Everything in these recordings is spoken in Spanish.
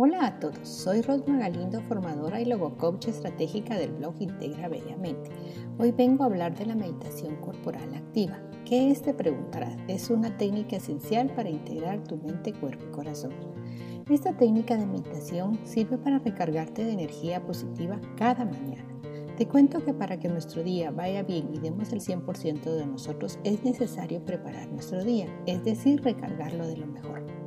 Hola a todos, soy Rosma Galindo, formadora y logocoach estratégica del blog Integra Bellamente. Hoy vengo a hablar de la meditación corporal activa. ¿Qué es? Te preguntarás. Es una técnica esencial para integrar tu mente, cuerpo y corazón. Esta técnica de meditación sirve para recargarte de energía positiva cada mañana. Te cuento que para que nuestro día vaya bien y demos el 100% de nosotros es necesario preparar nuestro día, es decir, recargarlo de lo mejor.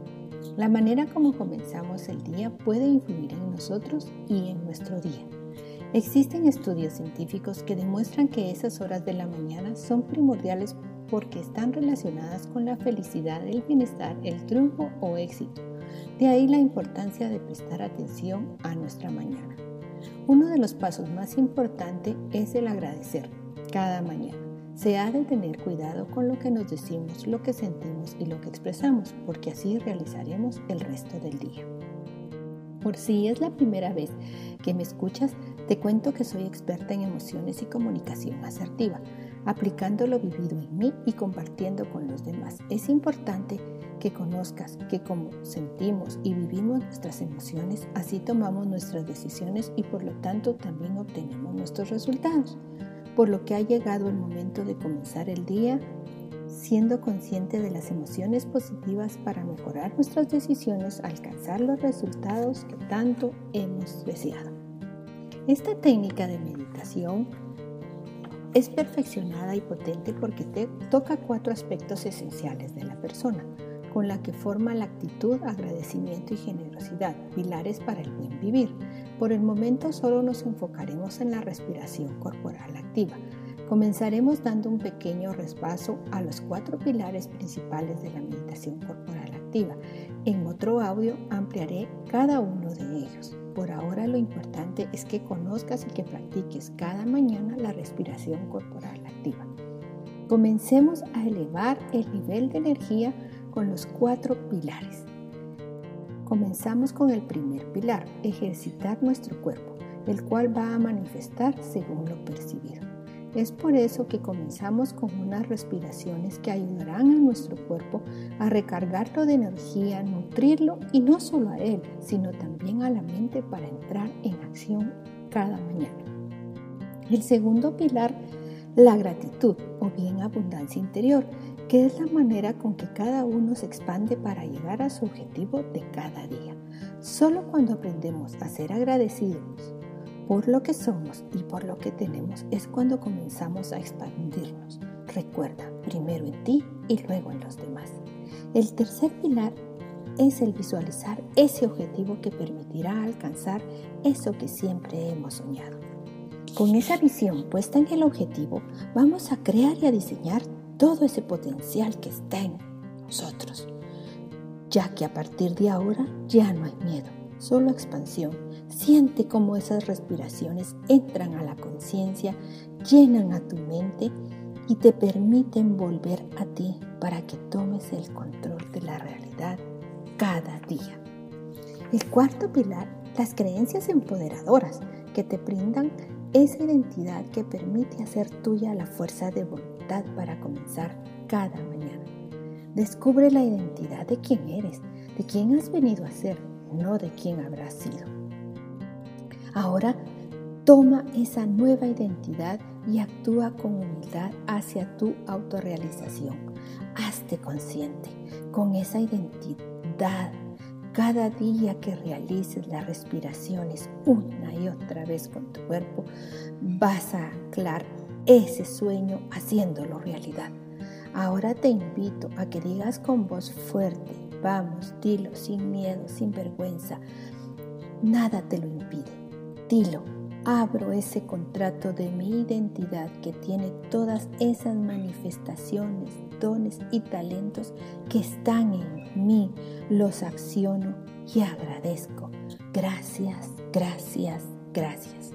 La manera como comenzamos el día puede influir en nosotros y en nuestro día. Existen estudios científicos que demuestran que esas horas de la mañana son primordiales porque están relacionadas con la felicidad, el bienestar, el triunfo o éxito. De ahí la importancia de prestar atención a nuestra mañana. Uno de los pasos más importantes es el agradecer cada mañana. Se ha de tener cuidado con lo que nos decimos, lo que sentimos y lo que expresamos, porque así realizaremos el resto del día. Por si es la primera vez que me escuchas, te cuento que soy experta en emociones y comunicación asertiva, aplicando lo vivido en mí y compartiendo con los demás. Es importante que conozcas que como sentimos y vivimos nuestras emociones, así tomamos nuestras decisiones y por lo tanto también obtenemos nuestros resultados por lo que ha llegado el momento de comenzar el día siendo consciente de las emociones positivas para mejorar nuestras decisiones, alcanzar los resultados que tanto hemos deseado. Esta técnica de meditación es perfeccionada y potente porque toca cuatro aspectos esenciales de la persona, con la que forma la actitud, agradecimiento y generosidad, pilares para el buen vivir. Por el momento solo nos enfocaremos en la respiración corporal activa. Comenzaremos dando un pequeño respaso a los cuatro pilares principales de la meditación corporal activa. En otro audio ampliaré cada uno de ellos. Por ahora lo importante es que conozcas y que practiques cada mañana la respiración corporal activa. Comencemos a elevar el nivel de energía con los cuatro pilares. Comenzamos con el primer pilar, ejercitar nuestro cuerpo, el cual va a manifestar según lo percibido. Es por eso que comenzamos con unas respiraciones que ayudarán a nuestro cuerpo a recargarlo de energía, nutrirlo y no solo a él, sino también a la mente para entrar en acción cada mañana. El segundo pilar, la gratitud o bien abundancia interior, que es la manera con que cada uno se expande para llegar a su objetivo de cada día. Solo cuando aprendemos a ser agradecidos por lo que somos y por lo que tenemos es cuando comenzamos a expandirnos. Recuerda, primero en ti y luego en los demás. El tercer pilar es el visualizar ese objetivo que permitirá alcanzar eso que siempre hemos soñado. Con esa visión puesta en el objetivo, vamos a crear y a diseñar todo ese potencial que está en nosotros, ya que a partir de ahora ya no hay miedo, solo expansión. Siente cómo esas respiraciones entran a la conciencia, llenan a tu mente y te permiten volver a ti para que tomes el control de la realidad cada día. El cuarto pilar, las creencias empoderadoras que te brindan esa identidad que permite hacer tuya la fuerza de voluntad para comenzar cada mañana. Descubre la identidad de quién eres, de quién has venido a ser, no de quién habrás sido. Ahora toma esa nueva identidad y actúa con humildad hacia tu autorrealización. Hazte consciente con esa identidad cada día que realices las respiraciones una y otra vez con tu cuerpo, vas a anclar ese sueño haciéndolo realidad. Ahora te invito a que digas con voz fuerte, vamos, dilo sin miedo, sin vergüenza. Nada te lo impide. Dilo, abro ese contrato de mi identidad que tiene todas esas manifestaciones, dones y talentos que están en mí. Los acciono y agradezco. Gracias, gracias, gracias.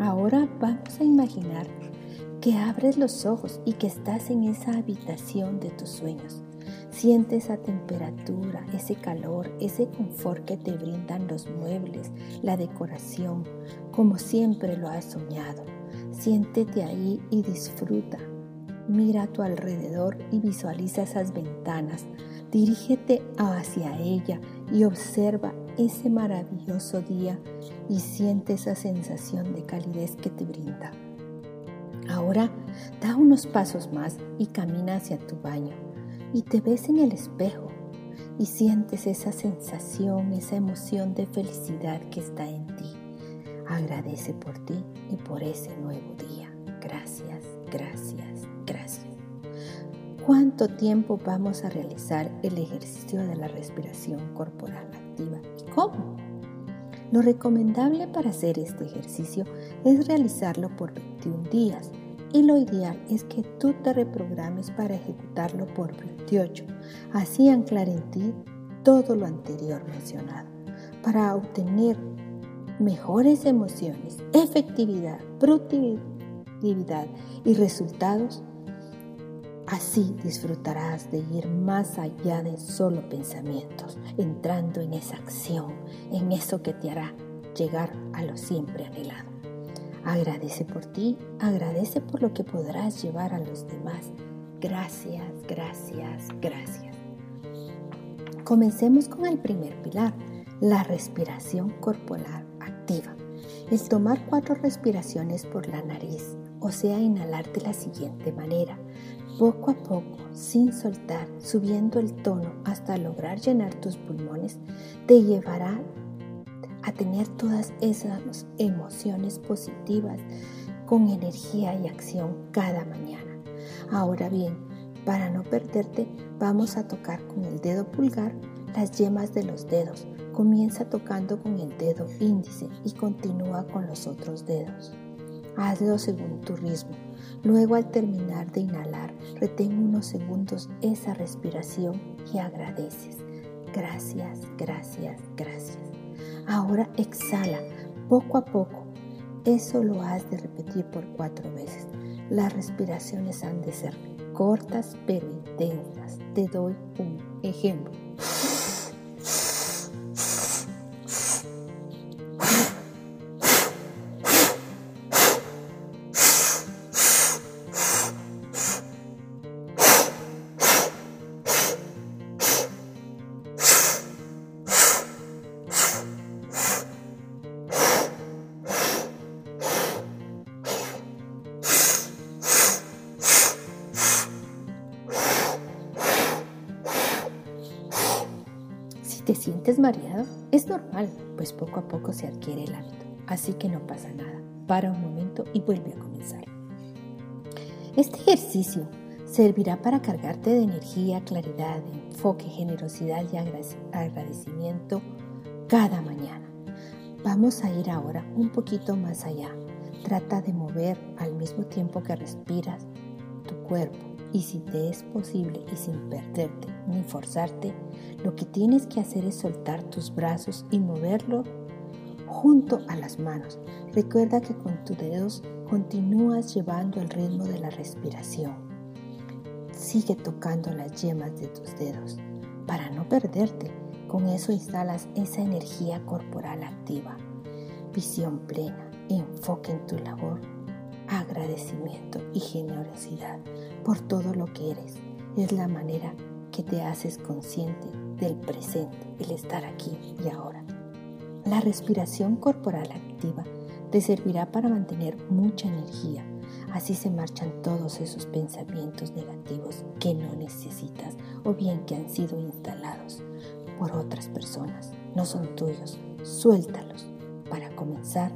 Ahora vamos a imaginar que abres los ojos y que estás en esa habitación de tus sueños. Siente esa temperatura, ese calor, ese confort que te brindan los muebles, la decoración, como siempre lo has soñado. Siéntete ahí y disfruta. Mira a tu alrededor y visualiza esas ventanas. Dirígete hacia ella y observa ese maravilloso día y siente esa sensación de calidez que te brinda. Ahora da unos pasos más y camina hacia tu baño y te ves en el espejo y sientes esa sensación, esa emoción de felicidad que está en ti. Agradece por ti y por ese nuevo día. Gracias, gracias, gracias. ¿Cuánto tiempo vamos a realizar el ejercicio de la respiración corporal activa y cómo? Lo recomendable para hacer este ejercicio es realizarlo por 21 días y lo ideal es que tú te reprogrames para ejecutarlo por 28, así anclar en ti todo lo anterior mencionado, para obtener mejores emociones, efectividad, productividad y resultados. Así disfrutarás de ir más allá de solo pensamientos, entrando en esa acción, en eso que te hará llegar a lo siempre anhelado. Agradece por ti, agradece por lo que podrás llevar a los demás. Gracias, gracias, gracias. Comencemos con el primer pilar, la respiración corporal activa. Es tomar cuatro respiraciones por la nariz, o sea, inhalar de la siguiente manera, poco a poco, sin soltar, subiendo el tono hasta lograr llenar tus pulmones, te llevará a tener todas esas emociones positivas con energía y acción cada mañana. Ahora bien, para no perderte, vamos a tocar con el dedo pulgar las yemas de los dedos. Comienza tocando con el dedo índice y continúa con los otros dedos. Hazlo según tu ritmo. Luego al terminar de inhalar, retén unos segundos esa respiración y agradeces. Gracias, gracias, gracias. Ahora exhala poco a poco. Eso lo has de repetir por cuatro veces. Las respiraciones han de ser cortas pero intensas. Te doy un ejemplo. Poco se adquiere el hábito. Así que no pasa nada. Para un momento y vuelve a comenzar. Este ejercicio servirá para cargarte de energía, claridad, enfoque, generosidad y agradecimiento cada mañana. Vamos a ir ahora un poquito más allá. Trata de mover al mismo tiempo que respiras tu cuerpo y si te es posible y sin perderte ni forzarte, lo que tienes que hacer es soltar tus brazos y moverlo junto a las manos. Recuerda que con tus dedos continúas llevando el ritmo de la respiración. Sigue tocando las yemas de tus dedos para no perderte. Con eso instalas esa energía corporal activa, visión plena, enfoque en tu labor agradecimiento y generosidad por todo lo que eres. Es la manera que te haces consciente del presente, el estar aquí y ahora. La respiración corporal activa te servirá para mantener mucha energía. Así se marchan todos esos pensamientos negativos que no necesitas o bien que han sido instalados por otras personas. No son tuyos. Suéltalos para comenzar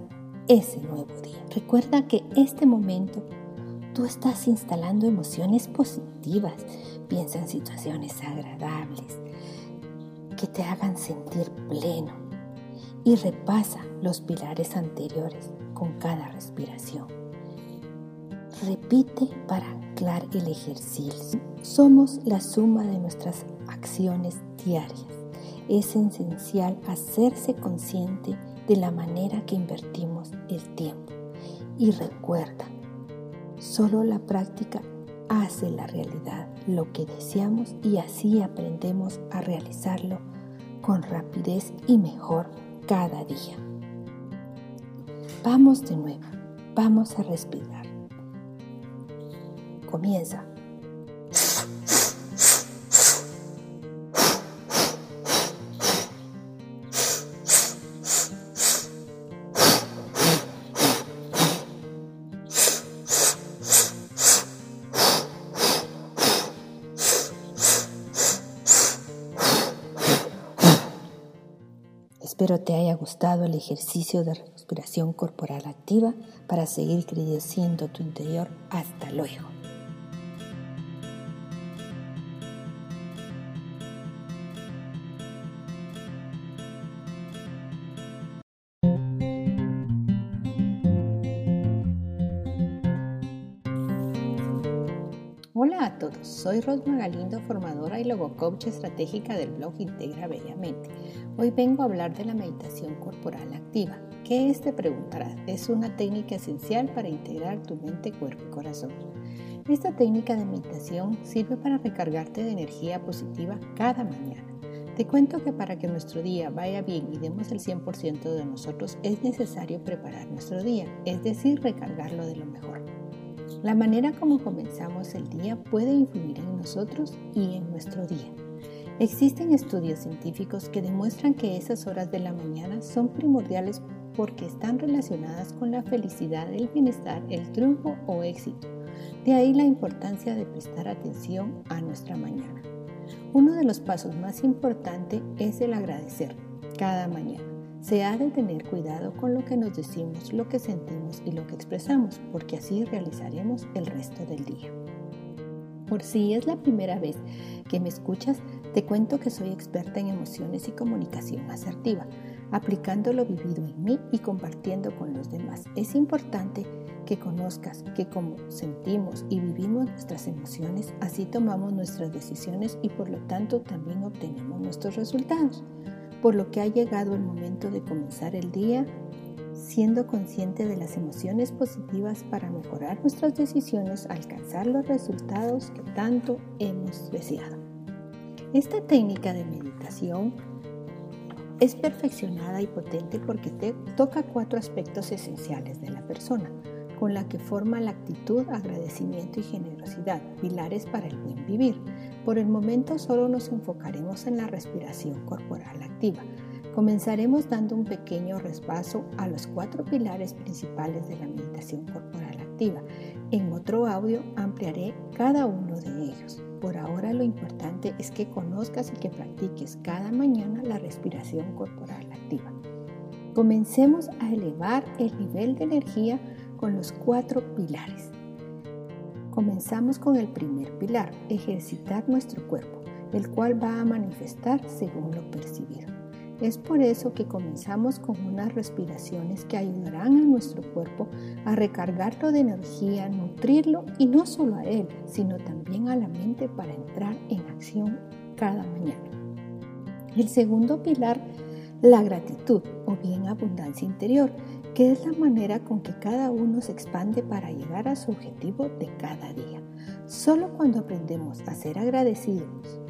ese nuevo día. Recuerda que este momento tú estás instalando emociones positivas. Piensa en situaciones agradables que te hagan sentir pleno y repasa los pilares anteriores con cada respiración. Repite para anclar el ejercicio. Somos la suma de nuestras acciones diarias. Es esencial hacerse consciente de la manera que invertimos el tiempo. Y recuerda, solo la práctica hace la realidad lo que deseamos y así aprendemos a realizarlo con rapidez y mejor cada día. Vamos de nuevo, vamos a respirar. Comienza Espero te haya gustado el ejercicio de respiración corporal activa para seguir creciendo tu interior. Hasta luego. Hola a todos, soy Rosma Galindo, formadora y logocoach estratégica del blog Integra Bellamente. Hoy vengo a hablar de la meditación corporal activa. ¿Qué es? Te preguntarás. Es una técnica esencial para integrar tu mente, cuerpo y corazón. Esta técnica de meditación sirve para recargarte de energía positiva cada mañana. Te cuento que para que nuestro día vaya bien y demos el 100% de nosotros es necesario preparar nuestro día, es decir, recargarlo de lo mejor. La manera como comenzamos el día puede influir en nosotros y en nuestro día. Existen estudios científicos que demuestran que esas horas de la mañana son primordiales porque están relacionadas con la felicidad, el bienestar, el triunfo o éxito. De ahí la importancia de prestar atención a nuestra mañana. Uno de los pasos más importantes es el agradecer cada mañana. Se ha de tener cuidado con lo que nos decimos, lo que sentimos y lo que expresamos, porque así realizaremos el resto del día. Por si es la primera vez que me escuchas, te cuento que soy experta en emociones y comunicación asertiva, aplicando lo vivido en mí y compartiendo con los demás. Es importante que conozcas que como sentimos y vivimos nuestras emociones, así tomamos nuestras decisiones y por lo tanto también obtenemos nuestros resultados por lo que ha llegado el momento de comenzar el día siendo consciente de las emociones positivas para mejorar nuestras decisiones, alcanzar los resultados que tanto hemos deseado. Esta técnica de meditación es perfeccionada y potente porque te toca cuatro aspectos esenciales de la persona, con la que forma la actitud, agradecimiento y generosidad, pilares para el buen vivir. Por el momento solo nos enfocaremos en la respiración corporal activa. Comenzaremos dando un pequeño respaso a los cuatro pilares principales de la meditación corporal activa. En otro audio ampliaré cada uno de ellos. Por ahora lo importante es que conozcas y que practiques cada mañana la respiración corporal activa. Comencemos a elevar el nivel de energía con los cuatro pilares. Comenzamos con el primer pilar, ejercitar nuestro cuerpo, el cual va a manifestar según lo percibido. Es por eso que comenzamos con unas respiraciones que ayudarán a nuestro cuerpo a recargarlo de energía, nutrirlo y no solo a él, sino también a la mente para entrar en acción cada mañana. El segundo pilar, la gratitud o bien abundancia interior, que es la manera con que cada uno se expande para llegar a su objetivo de cada día. Solo cuando aprendemos a ser agradecidos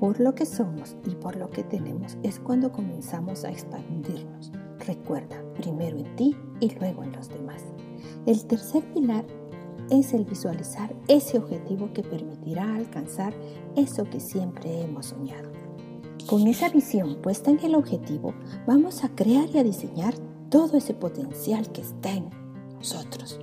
por lo que somos y por lo que tenemos es cuando comenzamos a expandirnos. Recuerda, primero en ti y luego en los demás. El tercer pilar es el visualizar ese objetivo que permitirá alcanzar eso que siempre hemos soñado. Con esa visión puesta en el objetivo, vamos a crear y a diseñar todo ese potencial que está en nosotros,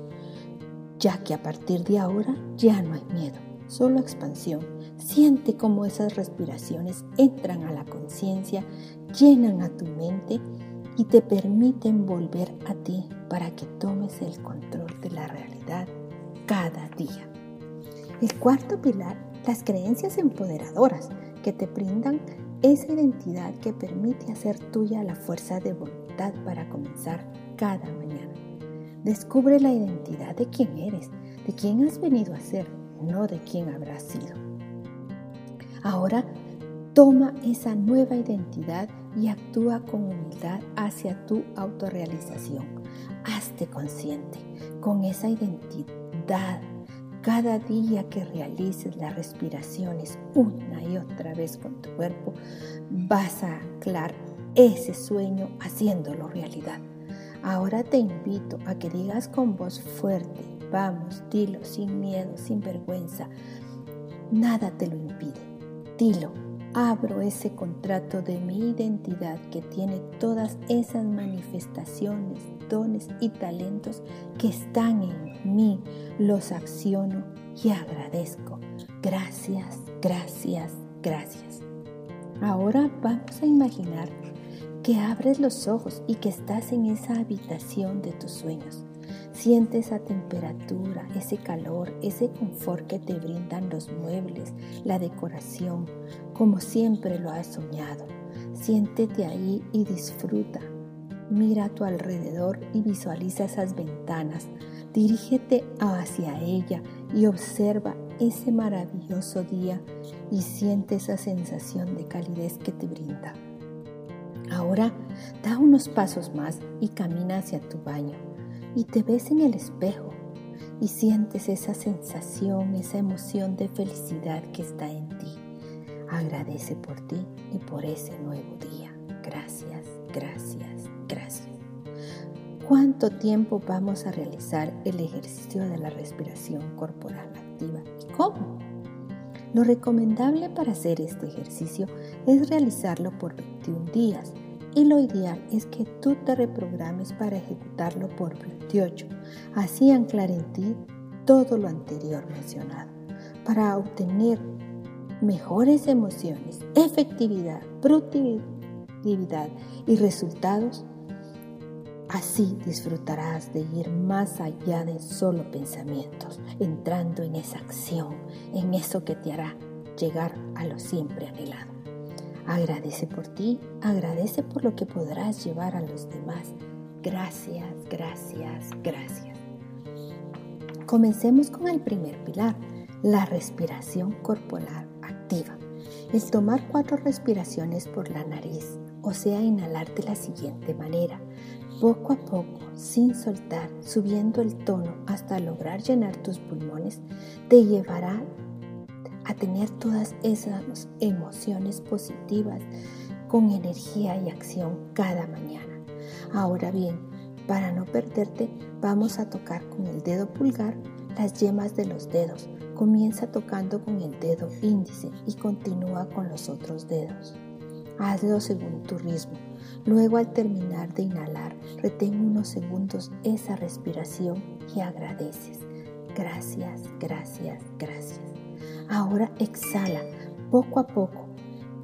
ya que a partir de ahora ya no hay miedo, solo expansión. Siente cómo esas respiraciones entran a la conciencia, llenan a tu mente y te permiten volver a ti para que tomes el control de la realidad cada día. El cuarto pilar, las creencias empoderadoras que te brindan esa identidad que permite hacer tuya la fuerza de voluntad para comenzar cada mañana. Descubre la identidad de quién eres, de quién has venido a ser, no de quién habrás sido. Ahora toma esa nueva identidad y actúa con humildad hacia tu autorrealización. Hazte consciente con esa identidad cada día que realices las respiraciones una y otra vez con tu cuerpo, vas a anclar ese sueño haciéndolo realidad. Ahora te invito a que digas con voz fuerte, vamos, dilo sin miedo, sin vergüenza. Nada te lo impide. Dilo, abro ese contrato de mi identidad que tiene todas esas manifestaciones, dones y talentos que están en mí. Los acciono y agradezco. Gracias, gracias, gracias. Ahora vamos a imaginar que abres los ojos y que estás en esa habitación de tus sueños. Siente esa temperatura, ese calor, ese confort que te brindan los muebles, la decoración, como siempre lo has soñado. Siéntete ahí y disfruta. Mira a tu alrededor y visualiza esas ventanas. Dirígete hacia ella y observa ese maravilloso día y siente esa sensación de calidez que te brinda. Ahora da unos pasos más y camina hacia tu baño y te ves en el espejo y sientes esa sensación, esa emoción de felicidad que está en ti. Agradece por ti y por ese nuevo día. Gracias, gracias, gracias. ¿Cuánto tiempo vamos a realizar el ejercicio de la respiración corporal activa y cómo? Lo recomendable para hacer este ejercicio es realizarlo por 21 días y lo ideal es que tú te reprogrames para ejecutarlo por 28, así anclar en ti todo lo anterior mencionado, para obtener mejores emociones, efectividad, productividad y resultados. Así disfrutarás de ir más allá de solo pensamientos, entrando en esa acción, en eso que te hará llegar a lo siempre anhelado. Agradece por ti, agradece por lo que podrás llevar a los demás. Gracias, gracias, gracias. Comencemos con el primer pilar, la respiración corporal activa. Es tomar cuatro respiraciones por la nariz, o sea, inhalar de la siguiente manera, poco a poco, sin soltar, subiendo el tono hasta lograr llenar tus pulmones, te llevará a tener todas esas emociones positivas con energía y acción cada mañana. Ahora bien, para no perderte, vamos a tocar con el dedo pulgar las yemas de los dedos. Comienza tocando con el dedo índice y continúa con los otros dedos. Hazlo según tu ritmo. Luego al terminar de inhalar, retén unos segundos esa respiración y agradeces. Gracias, gracias, gracias. Ahora exhala poco a poco.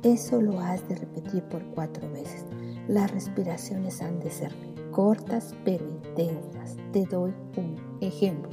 Eso lo has de repetir por cuatro veces. Las respiraciones han de ser cortas pero intensas. Te doy un ejemplo.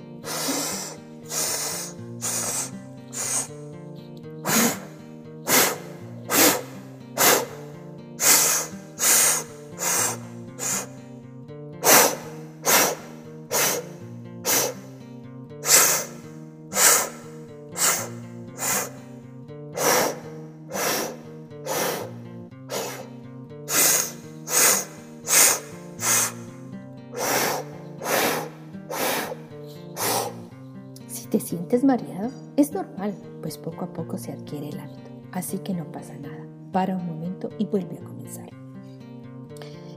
Mareado, es normal, pues poco a poco se adquiere el hábito, así que no pasa nada. Para un momento y vuelve a comenzar.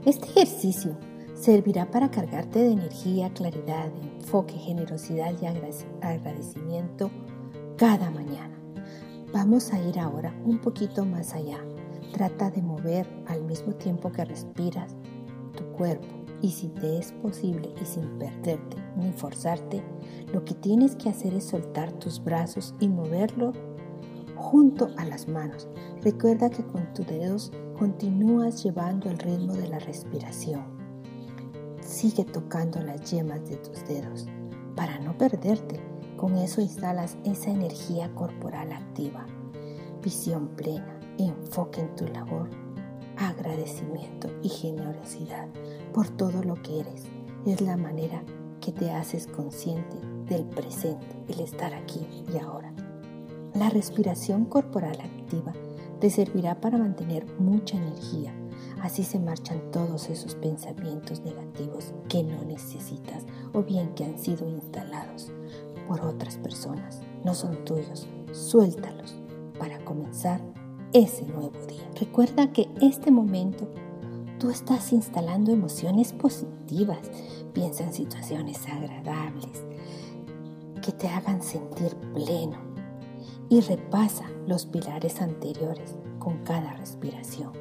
Este ejercicio servirá para cargarte de energía, claridad, enfoque, generosidad y agradecimiento cada mañana. Vamos a ir ahora un poquito más allá. Trata de mover al mismo tiempo que respiras tu cuerpo y si te es posible y sin perderte ni forzarte, lo que tienes que hacer es soltar tus brazos y moverlo junto a las manos. Recuerda que con tus dedos continúas llevando el ritmo de la respiración. Sigue tocando las yemas de tus dedos para no perderte. Con eso instalas esa energía corporal activa, visión plena, enfoque en tu labor, agradecimiento y generosidad por todo lo que eres. Es la manera que te haces consciente del presente, el estar aquí y ahora. La respiración corporal activa te servirá para mantener mucha energía. Así se marchan todos esos pensamientos negativos que no necesitas o bien que han sido instalados por otras personas. No son tuyos. Suéltalos para comenzar ese nuevo día. Recuerda que este momento tú estás instalando emociones positivas. Piensa en situaciones agradables que te hagan sentir pleno y repasa los pilares anteriores con cada respiración.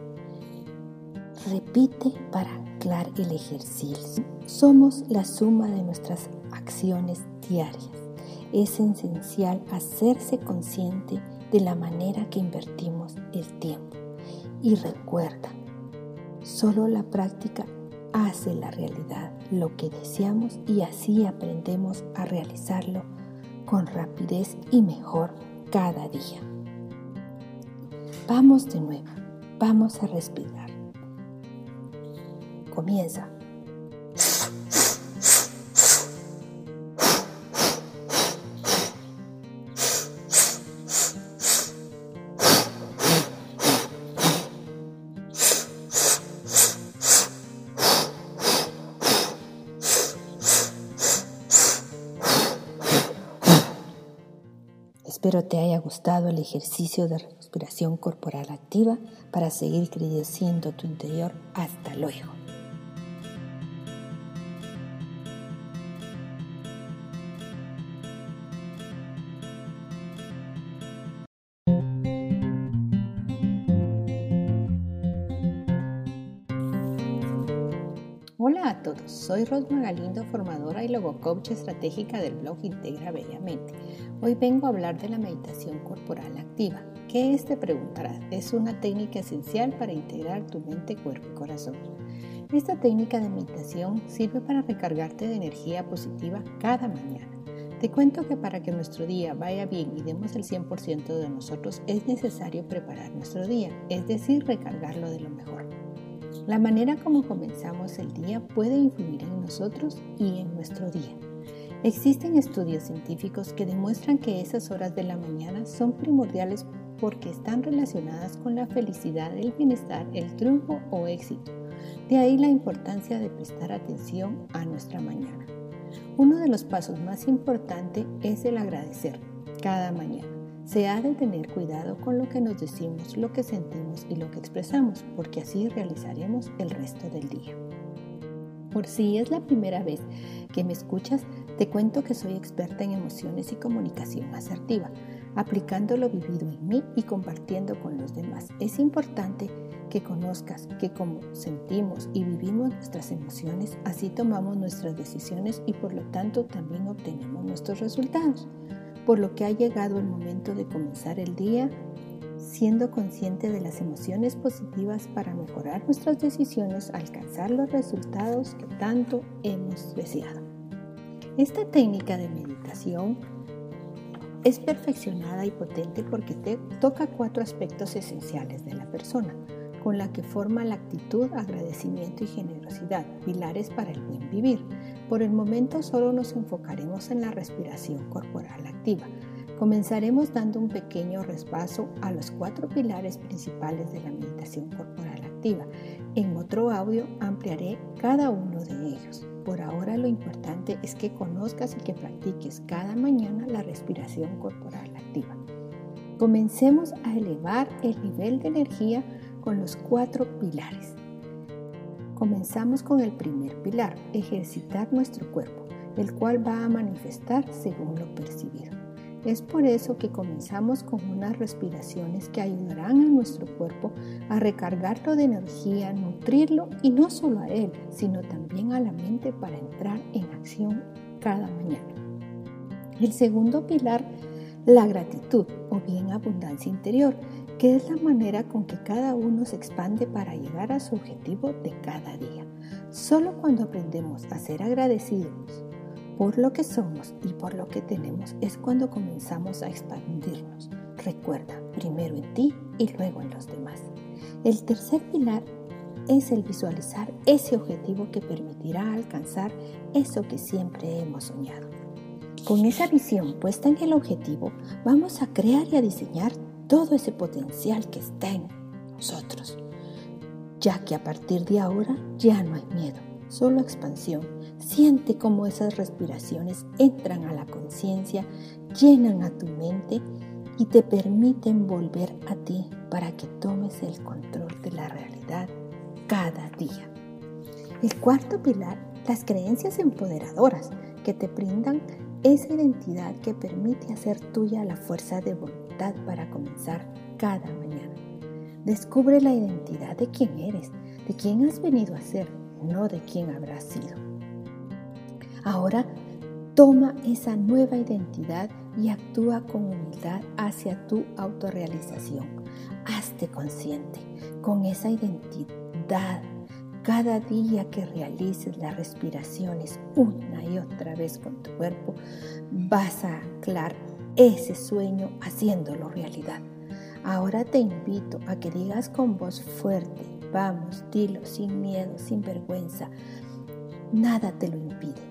Repite para anclar el ejercicio. Somos la suma de nuestras acciones diarias. Es esencial hacerse consciente de la manera que invertimos el tiempo. Y recuerda, Solo la práctica hace la realidad lo que deseamos y así aprendemos a realizarlo con rapidez y mejor cada día. Vamos de nuevo, vamos a respirar. Comienza Espero te haya gustado el ejercicio de respiración corporal activa para seguir creciendo tu interior. Hasta luego. Hola a todos, soy Rosma Galindo, formadora y logocoach estratégica del blog Integra Bellamente. Hoy vengo a hablar de la meditación corporal activa. ¿Qué es? Te preguntarás. Es una técnica esencial para integrar tu mente, cuerpo y corazón. Esta técnica de meditación sirve para recargarte de energía positiva cada mañana. Te cuento que para que nuestro día vaya bien y demos el 100% de nosotros es necesario preparar nuestro día, es decir, recargarlo de lo mejor. La manera como comenzamos el día puede influir en nosotros y en nuestro día. Existen estudios científicos que demuestran que esas horas de la mañana son primordiales porque están relacionadas con la felicidad, el bienestar, el triunfo o éxito. De ahí la importancia de prestar atención a nuestra mañana. Uno de los pasos más importantes es el agradecer cada mañana. Se ha de tener cuidado con lo que nos decimos, lo que sentimos y lo que expresamos, porque así realizaremos el resto del día. Por si es la primera vez que me escuchas, te cuento que soy experta en emociones y comunicación asertiva, aplicando lo vivido en mí y compartiendo con los demás. Es importante que conozcas que como sentimos y vivimos nuestras emociones, así tomamos nuestras decisiones y por lo tanto también obtenemos nuestros resultados por lo que ha llegado el momento de comenzar el día siendo consciente de las emociones positivas para mejorar nuestras decisiones, alcanzar los resultados que tanto hemos deseado. Esta técnica de meditación es perfeccionada y potente porque te toca cuatro aspectos esenciales de la persona, con la que forma la actitud, agradecimiento y generosidad, pilares para el buen vivir. Por el momento solo nos enfocaremos en la respiración corporal activa. Comenzaremos dando un pequeño respaso a los cuatro pilares principales de la meditación corporal activa. En otro audio ampliaré cada uno de ellos. Por ahora lo importante es que conozcas y que practiques cada mañana la respiración corporal activa. Comencemos a elevar el nivel de energía con los cuatro pilares. Comenzamos con el primer pilar, ejercitar nuestro cuerpo, el cual va a manifestar según lo percibido. Es por eso que comenzamos con unas respiraciones que ayudarán a nuestro cuerpo a recargarlo de energía, nutrirlo y no solo a él, sino también a la mente para entrar en acción cada mañana. El segundo pilar, la gratitud o bien abundancia interior, que es la manera con que cada uno se expande para llegar a su objetivo de cada día. Solo cuando aprendemos a ser agradecidos por lo que somos y por lo que tenemos es cuando comenzamos a expandirnos. Recuerda, primero en ti y luego en los demás. El tercer pilar es el visualizar ese objetivo que permitirá alcanzar eso que siempre hemos soñado. Con esa visión puesta en el objetivo, vamos a crear y a diseñar todo ese potencial que está en nosotros, ya que a partir de ahora ya no hay miedo, solo expansión. Siente cómo esas respiraciones entran a la conciencia, llenan a tu mente y te permiten volver a ti para que tomes el control de la realidad cada día. El cuarto pilar, las creencias empoderadoras que te brindan esa identidad que permite hacer tuya la fuerza de voluntad para comenzar cada mañana. Descubre la identidad de quién eres, de quién has venido a ser, no de quién habrás sido. Ahora toma esa nueva identidad y actúa con humildad hacia tu autorrealización. Hazte consciente con esa identidad Cada día que realices las respiraciones una y otra vez con tu cuerpo, vas a anclar ese sueño haciéndolo realidad. Ahora te invito a que digas con voz fuerte, vamos, dilo sin miedo, sin vergüenza. Nada te lo impide.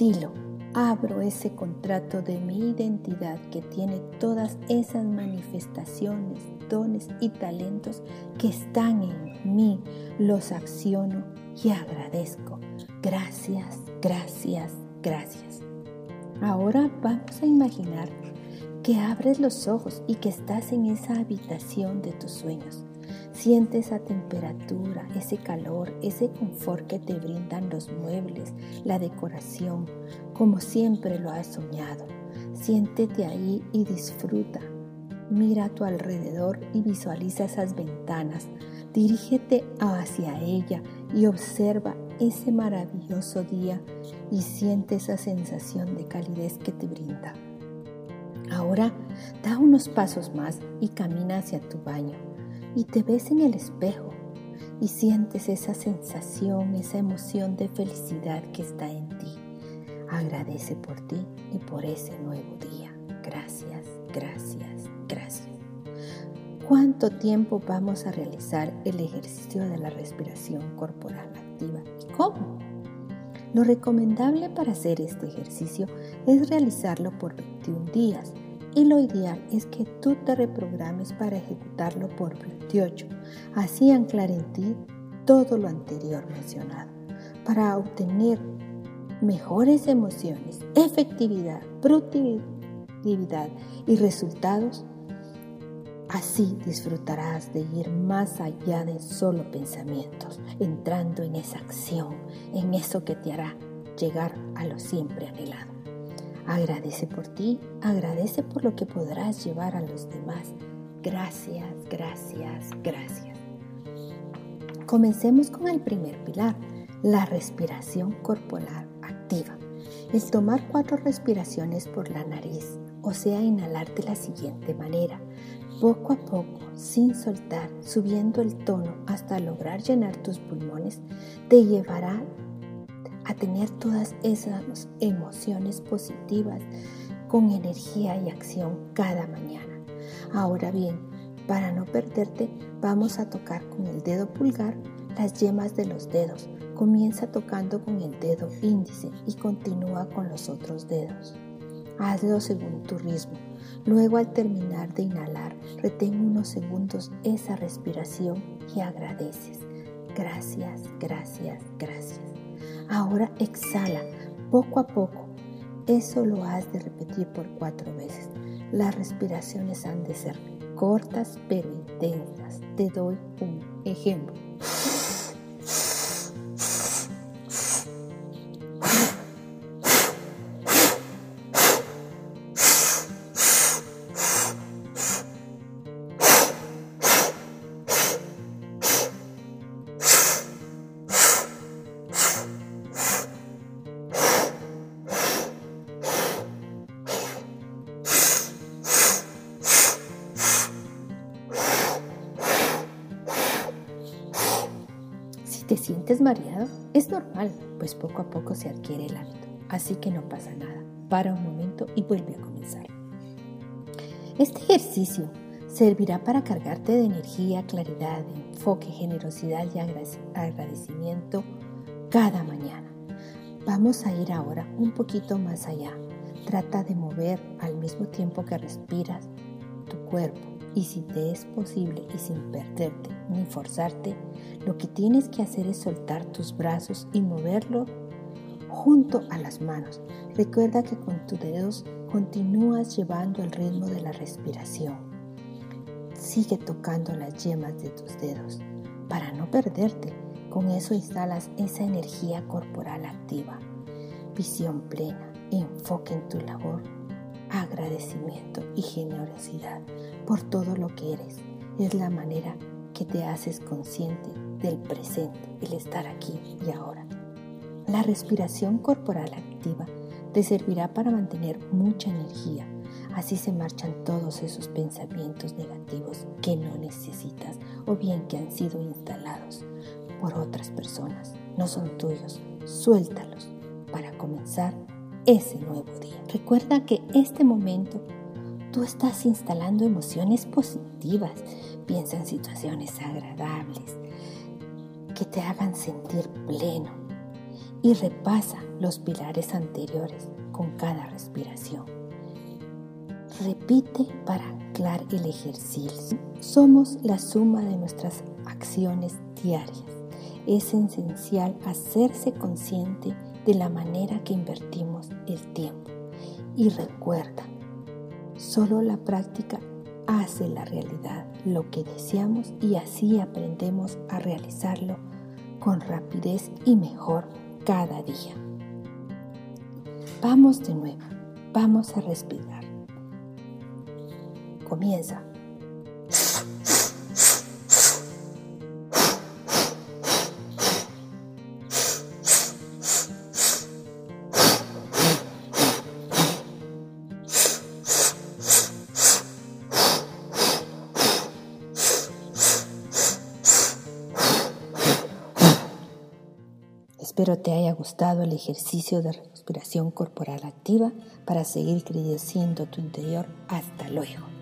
Dilo, abro ese contrato de mi identidad que tiene todas esas manifestaciones, dones y talentos que están en mí. Los acciono y agradezco. Gracias, gracias, gracias. Ahora vamos a imaginar que abres los ojos y que estás en esa habitación de tus sueños. Siente esa temperatura, ese calor, ese confort que te brindan los muebles, la decoración, como siempre lo has soñado. Siéntete ahí y disfruta. Mira a tu alrededor y visualiza esas ventanas. Dirígete hacia ella y observa ese maravilloso día y siente esa sensación de calidez que te brinda. Ahora da unos pasos más y camina hacia tu baño y te ves en el espejo y sientes esa sensación, esa emoción de felicidad que está en ti. Agradece por ti y por ese nuevo día. Gracias, gracias, gracias. ¿Cuánto tiempo vamos a realizar el ejercicio de la respiración corporal activa y cómo? Lo recomendable para hacer este ejercicio es realizarlo por 21 días y lo ideal es que tú te reprogrames para ejecutarlo por 28, así anclar en ti todo lo anterior mencionado, para obtener mejores emociones, efectividad, productividad y resultados. Así disfrutarás de ir más allá de solo pensamientos, entrando en esa acción, en eso que te hará llegar a lo siempre anhelado. Agradece por ti, agradece por lo que podrás llevar a los demás. Gracias, gracias, gracias. Comencemos con el primer pilar, la respiración corporal activa. Es tomar cuatro respiraciones por la nariz, o sea, inhalar de la siguiente manera, poco a poco, sin soltar, subiendo el tono hasta lograr llenar tus pulmones, te llevará a tener todas esas emociones positivas con energía y acción cada mañana. Ahora bien, para no perderte, vamos a tocar con el dedo pulgar las yemas de los dedos. Comienza tocando con el dedo índice y continúa con los otros dedos. Hazlo según tu ritmo. Luego al terminar de inhalar, retén unos segundos esa respiración y agradeces. Gracias, gracias, gracias. Ahora exhala poco a poco. Eso lo has de repetir por cuatro veces. Las respiraciones han de ser cortas pero intensas. Te doy un ejemplo. Sientes mareado? Es normal, pues poco a poco se adquiere el hábito, así que no pasa nada. Para un momento y vuelve a comenzar. Este ejercicio servirá para cargarte de energía, claridad, enfoque, generosidad y agradecimiento cada mañana. Vamos a ir ahora un poquito más allá. Trata de mover al mismo tiempo que respiras tu cuerpo y si te es posible y sin perderte ni forzarte, lo que tienes que hacer es soltar tus brazos y moverlo junto a las manos. Recuerda que con tus dedos continúas llevando el ritmo de la respiración. Sigue tocando las yemas de tus dedos para no perderte. Con eso instalas esa energía corporal activa. Visión plena, enfoque en tu labor agradecimiento y generosidad por todo lo que eres. Es la manera que te haces consciente del presente, el estar aquí y ahora. La respiración corporal activa te servirá para mantener mucha energía. Así se marchan todos esos pensamientos negativos que no necesitas o bien que han sido instalados. por otras personas, no son tuyos. Suéltalos para comenzar ese nuevo día. Recuerda que este momento tú estás instalando emociones positivas. Piensa en situaciones agradables que te hagan sentir pleno y repasa los pilares anteriores con cada respiración. Repite para anclar el ejercicio. Somos la suma de nuestras acciones diarias. Es esencial hacerse consciente de la manera que invertimos el tiempo. Y recuerda, solo la práctica hace la realidad lo que deseamos y así aprendemos a realizarlo con rapidez y mejor cada día. Vamos de nuevo, vamos a respirar. Comienza. Gustado el ejercicio de respiración corporal activa para seguir creciendo tu interior. Hasta luego.